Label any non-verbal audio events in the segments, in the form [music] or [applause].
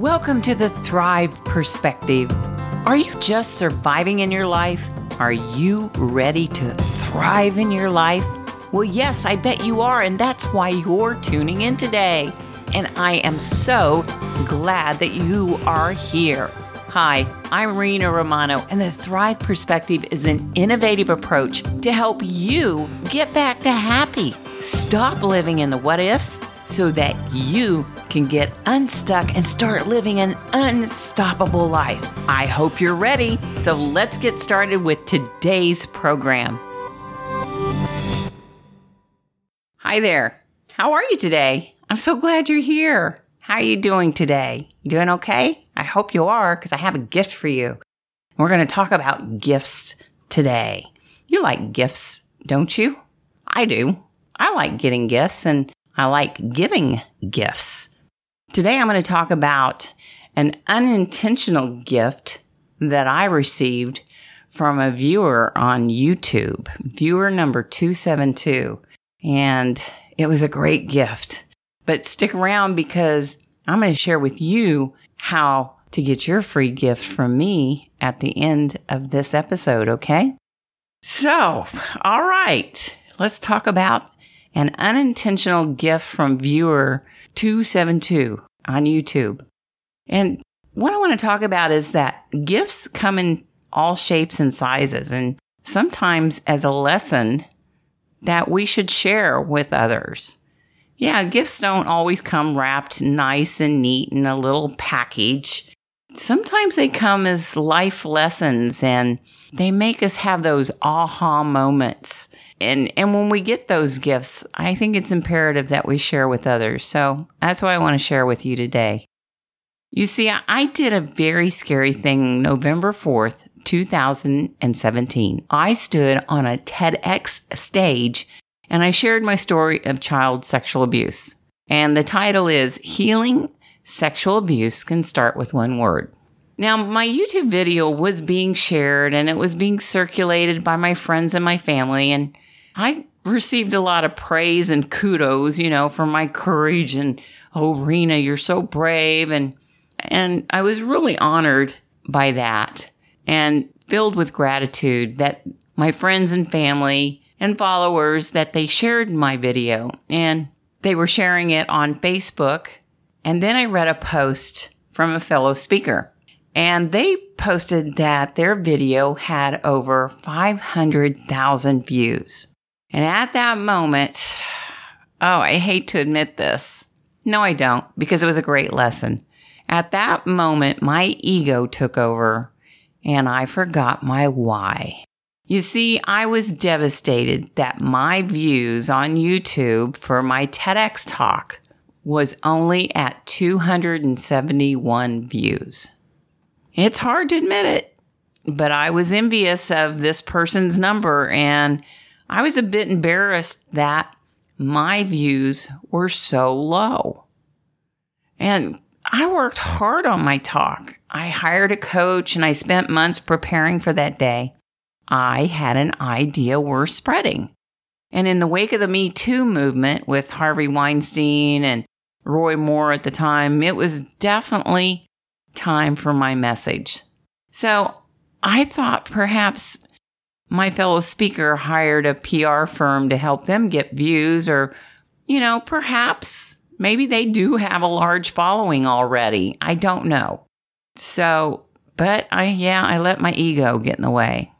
Welcome to the Thrive Perspective. Are you just surviving in your life? Are you ready to thrive in your life? Well, yes, I bet you are, and that's why you're tuning in today. And I am so glad that you are here. Hi, I'm Rena Romano, and the Thrive Perspective is an innovative approach to help you get back to happy. Stop living in the what ifs so that you can get unstuck and start living an unstoppable life. I hope you're ready. So let's get started with today's program. Hi there. How are you today? I'm so glad you're here. How are you doing today? You doing okay? I hope you are because I have a gift for you. We're going to talk about gifts today. You like gifts, don't you? I do. I like getting gifts and I like giving gifts. Today I'm going to talk about an unintentional gift that I received from a viewer on YouTube, viewer number 272. And it was a great gift. But stick around because I'm going to share with you how to get your free gift from me at the end of this episode, okay? So, all right, let's talk about an unintentional gift from viewer 272 on YouTube. And what I want to talk about is that gifts come in all shapes and sizes, and sometimes as a lesson that we should share with others. Yeah, gifts don't always come wrapped nice and neat in a little package. Sometimes they come as life lessons and they make us have those aha moments and and when we get those gifts, I think it's imperative that we share with others. So that's what I want to share with you today. You see, I did a very scary thing November 4th, 2017. I stood on a TEDx stage and I shared my story of child sexual abuse. And the title is Healing Sexual Abuse Can Start with One Word. Now, my YouTube video was being shared and it was being circulated by my friends and my family. And I received a lot of praise and kudos, you know, for my courage and oh Rena, you're so brave and and I was really honored by that and filled with gratitude that my friends and family and followers that they shared my video and they were sharing it on Facebook. And then I read a post from a fellow speaker and they posted that their video had over 500,000 views. And at that moment, oh, I hate to admit this. No, I don't, because it was a great lesson. At that moment, my ego took over and I forgot my why. You see, I was devastated that my views on YouTube for my TEDx talk was only at 271 views. It's hard to admit it, but I was envious of this person's number and I was a bit embarrassed that my views were so low. And I worked hard on my talk. I hired a coach and I spent months preparing for that day. I had an idea worth spreading. And in the wake of the Me Too movement with Harvey Weinstein and Roy Moore at the time, it was definitely time for my message. So I thought perhaps my fellow speaker hired a PR firm to help them get views, or, you know, perhaps maybe they do have a large following already. I don't know. So, but I, yeah, I let my ego get in the way.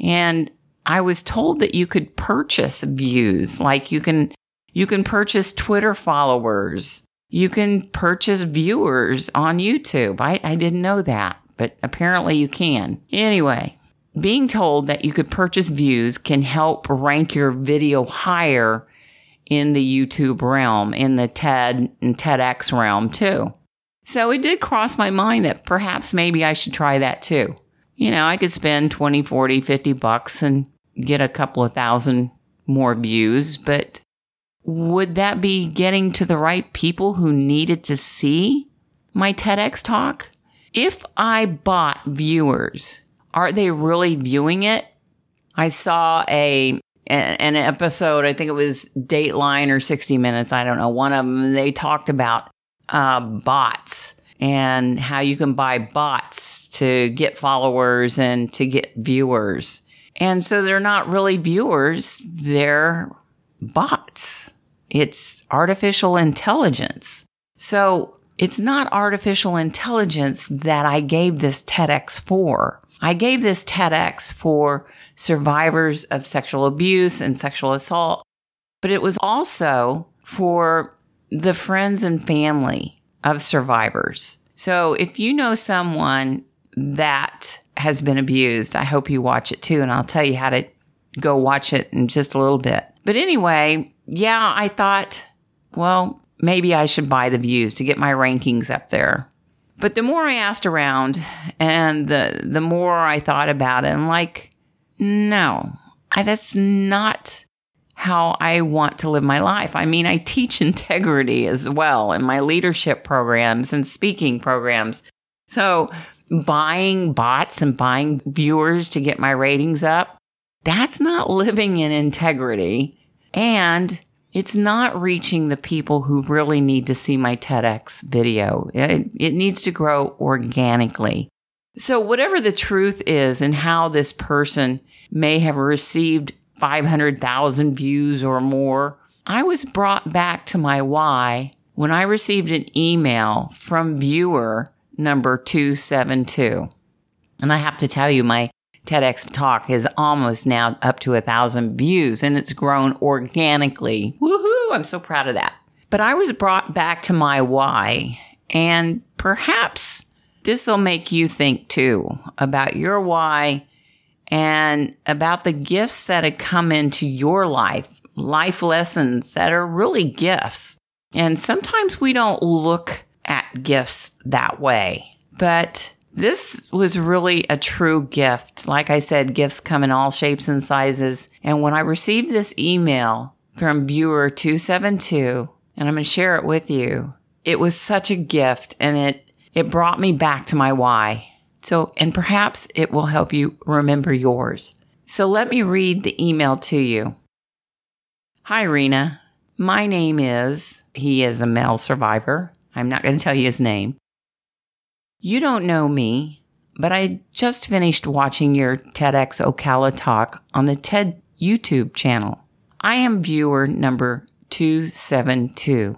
And I was told that you could purchase views, like you can, you can purchase Twitter followers. You can purchase viewers on YouTube. I, I didn't know that, but apparently you can. Anyway, being told that you could purchase views can help rank your video higher in the YouTube realm, in the TED and TEDx realm too. So it did cross my mind that perhaps maybe I should try that too. You know, I could spend 20, 40, 50 bucks and get a couple of thousand more views, but would that be getting to the right people who needed to see my TEDx talk? If I bought viewers are they really viewing it? I saw a an episode, I think it was Dateline or 60 Minutes, I don't know, one of them, they talked about uh, bots and how you can buy bots to get followers and to get viewers. And so they're not really viewers, they're bots. It's artificial intelligence. So it's not artificial intelligence that I gave this TEDx for. I gave this TEDx for survivors of sexual abuse and sexual assault, but it was also for the friends and family of survivors. So if you know someone that has been abused, I hope you watch it too. And I'll tell you how to go watch it in just a little bit. But anyway, yeah, I thought, well, maybe I should buy the views to get my rankings up there. But the more I asked around and the the more I thought about it, I'm like, no, I, that's not how I want to live my life. I mean, I teach [laughs] integrity as well in my leadership programs and speaking programs. So, buying bots and buying viewers to get my ratings up, that's not living in integrity. And it's not reaching the people who really need to see my TEDx video. It, it needs to grow organically. So, whatever the truth is and how this person may have received 500,000 views or more, I was brought back to my why when I received an email from viewer number 272. And I have to tell you, my TEDx talk is almost now up to a thousand views and it's grown organically. Woohoo! I'm so proud of that. But I was brought back to my why, and perhaps this will make you think too about your why and about the gifts that have come into your life, life lessons that are really gifts. And sometimes we don't look at gifts that way, but this was really a true gift. Like I said, gifts come in all shapes and sizes. And when I received this email from viewer 272, and I'm going to share it with you, it was such a gift and it, it brought me back to my why. So, and perhaps it will help you remember yours. So let me read the email to you. Hi, Rena. My name is, he is a male survivor. I'm not going to tell you his name. You don't know me, but I just finished watching your TEDx Ocala talk on the TED YouTube channel. I am viewer number 272.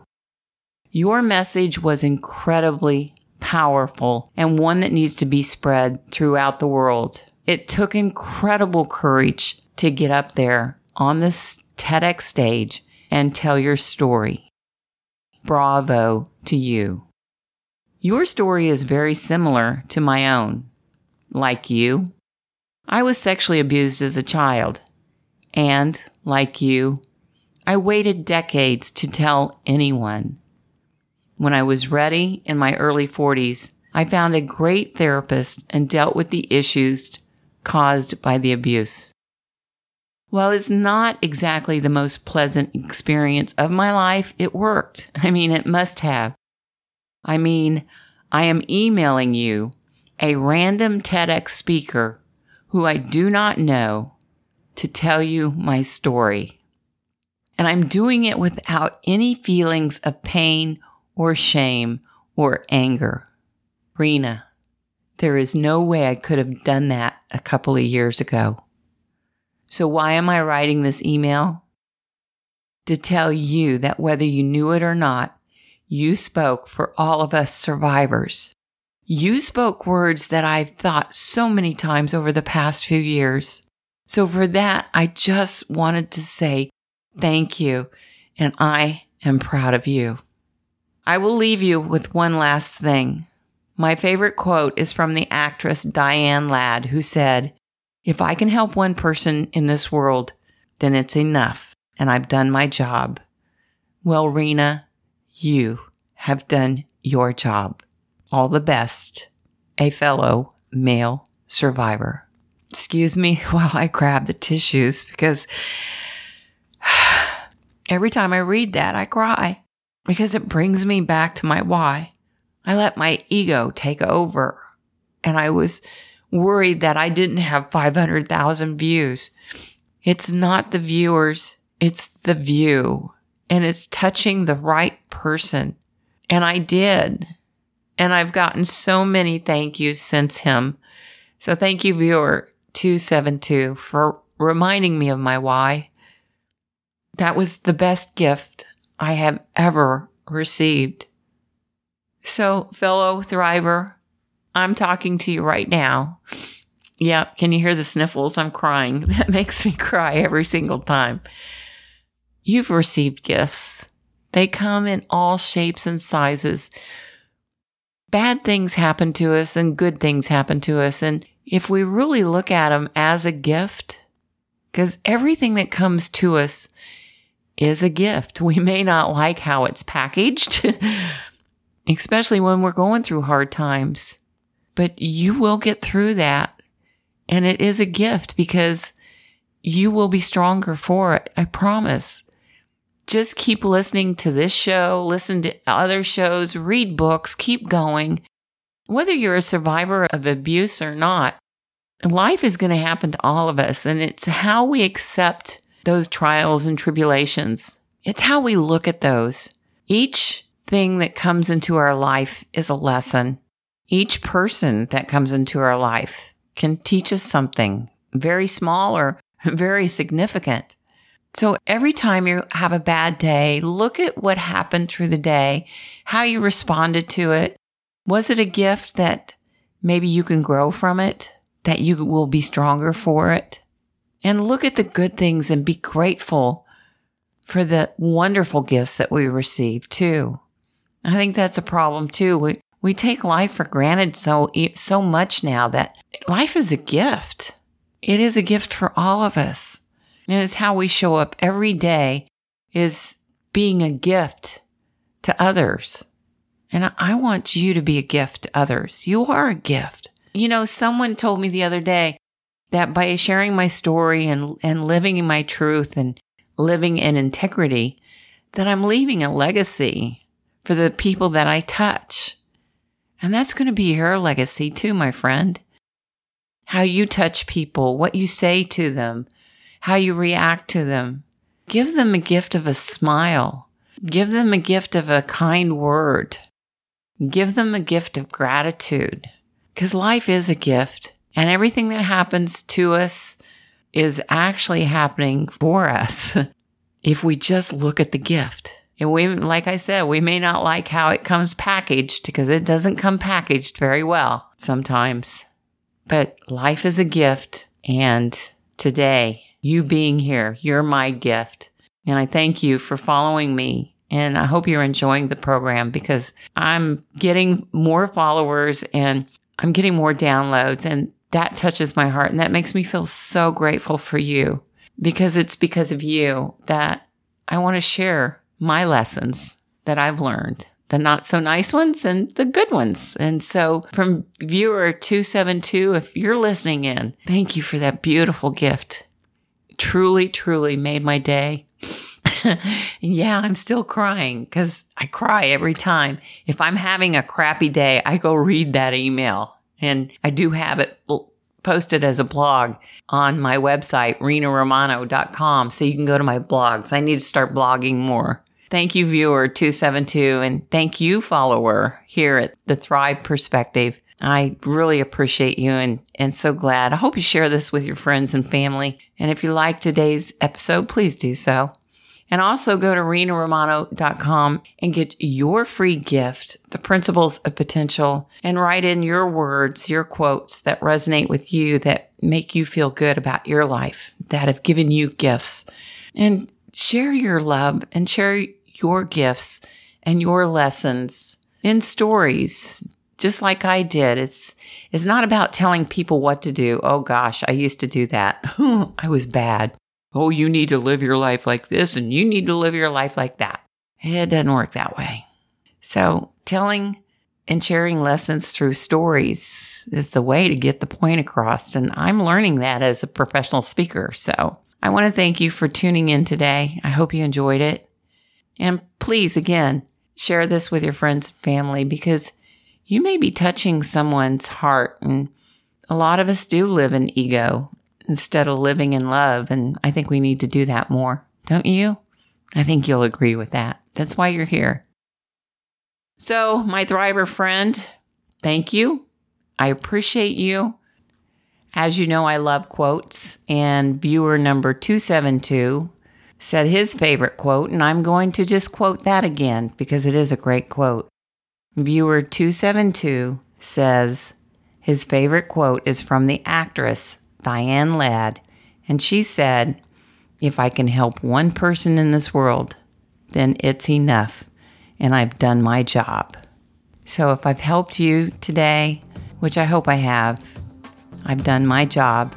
Your message was incredibly powerful and one that needs to be spread throughout the world. It took incredible courage to get up there on this TEDx stage and tell your story. Bravo to you. Your story is very similar to my own. Like you, I was sexually abused as a child. And, like you, I waited decades to tell anyone. When I was ready in my early 40s, I found a great therapist and dealt with the issues caused by the abuse. While it's not exactly the most pleasant experience of my life, it worked. [laughs] I mean, it must have. I mean, I am emailing you, a random TEDx speaker who I do not know, to tell you my story. And I'm doing it without any feelings of pain or shame or anger. Rena, there is no way I could have done that a couple of years ago. So why am I writing this email? To tell you that whether you knew it or not, you spoke for all of us survivors. You spoke words that I've thought so many times over the past few years. So for that, I just wanted to say thank you and I am proud of you. I will leave you with one last thing. My favorite quote is from the actress Diane Ladd, who said, If I can help one person in this world, then it's enough, and I've done my job. Well, Rena, you have done your job. All the best, a fellow male survivor. Excuse me [laughs] while I grab the tissues because [sighs] every time I read that, I cry because it brings me back to my why. I let my ego take over and I was worried that I didn't have 500,000 views. It's not the viewers, it's the view and it's touching the right person. And I did. And I've gotten so many thank yous since him. So thank you, viewer 272, for reminding me of my why. That was the best gift I have ever received. So, fellow thriver, I'm talking to you right now. Yep, can you hear the sniffles? I'm crying. [laughs] That makes me cry every single time. You've received gifts. They come in all shapes and sizes. Bad things happen to us and good things happen to us. And if we really look at them as a gift, because everything that comes to us is a gift. [laughs] We may not like how it's packaged, [laughs] especially when we're going through hard times, but you will get through that. And it is a gift because you will be stronger for it. I promise. Just keep listening to this show, listen to other shows, read books, keep going. Whether you're a survivor of abuse or not, life is going to happen to all of us. And it's how we accept those trials and tribulations. It's how we look at those. Each thing that comes into our life is a lesson. Each person that comes into our life can teach us something very small or [laughs] very significant. So every time you have a bad day, look at what happened through the day, how you responded to it. Was it a gift that maybe you can grow from it, that you will be stronger for it? And look at the good things and be grateful for the wonderful gifts that we receive too. I think that's a problem too. We, we take life for granted so, so much now that life is a gift. It is a gift for all of us. And it's how we show up every day is being a gift to others. And I want you to be a gift to others. You are a gift. You know, someone told me the other day that by sharing my story and, and living in my truth and living in integrity, that I'm leaving a legacy for the people that I touch. And that's going to be your legacy too, my friend. How you touch people, what you say to them, how you react to them. Give them a gift of a smile. Give them a gift of a kind word. Give them a gift of gratitude. Because life is a gift, and everything that happens to us is actually happening for us [laughs] if we just look at the gift. And we, like I said, we may not like how it comes packaged because it doesn't come packaged very well sometimes. But life is a gift. And today, you being here, you're my gift. And I thank you for following me. And I hope you're enjoying the program because I'm getting more followers and I'm getting more downloads. And that touches my heart. And that makes me feel so grateful for you because it's because of you that I want to share my lessons that I've learned, the not so nice ones and the good ones. And so, from viewer 272, if you're listening in, thank you for that beautiful gift. Truly, truly made my day. [laughs] yeah, I'm still crying because I cry every time. If I'm having a crappy day, I go read that email. And I do have it posted as a blog on my website, renaromano.com. So you can go to my blogs. I need to start blogging more. Thank you, viewer 272, and thank you, follower, here at the Thrive Perspective. I really appreciate you and, and so glad. I hope you share this with your friends and family. And if you like today's episode, please do so. And also go to renaromano.com and get your free gift, The Principles of Potential, and write in your words, your quotes that resonate with you, that make you feel good about your life, that have given you gifts. And share your love and share your gifts and your lessons in stories, just like I did. It's, it's not about telling people what to do. Oh gosh, I used to do that. [laughs] I was bad. Oh, you need to live your life like this and you need to live your life like that. It doesn't work that way. So telling and sharing lessons through stories is the way to get the point across. And I'm learning that as a professional speaker. So I want to thank you for tuning in today. I hope you enjoyed it. And please, again, share this with your friends and family because you may be touching someone's heart. And a lot of us do live in ego instead of living in love. And I think we need to do that more, don't you? I think you'll agree with that. That's why you're here. So, my Thriver friend, thank you. I appreciate you. As you know, I love quotes, and viewer number 272 said his favorite quote, and I'm going to just quote that again because it is a great quote. Viewer 272 says his favorite quote is from the actress Diane Ladd, and she said, If I can help one person in this world, then it's enough, and I've done my job. So if I've helped you today, which I hope I have, I've done my job.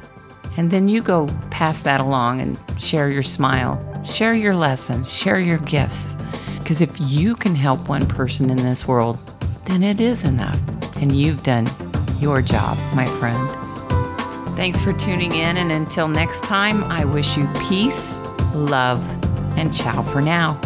And then you go pass that along and share your smile, share your lessons, share your gifts. Because if you can help one person in this world, then it is enough. And you've done your job, my friend. Thanks for tuning in. And until next time, I wish you peace, love, and ciao for now.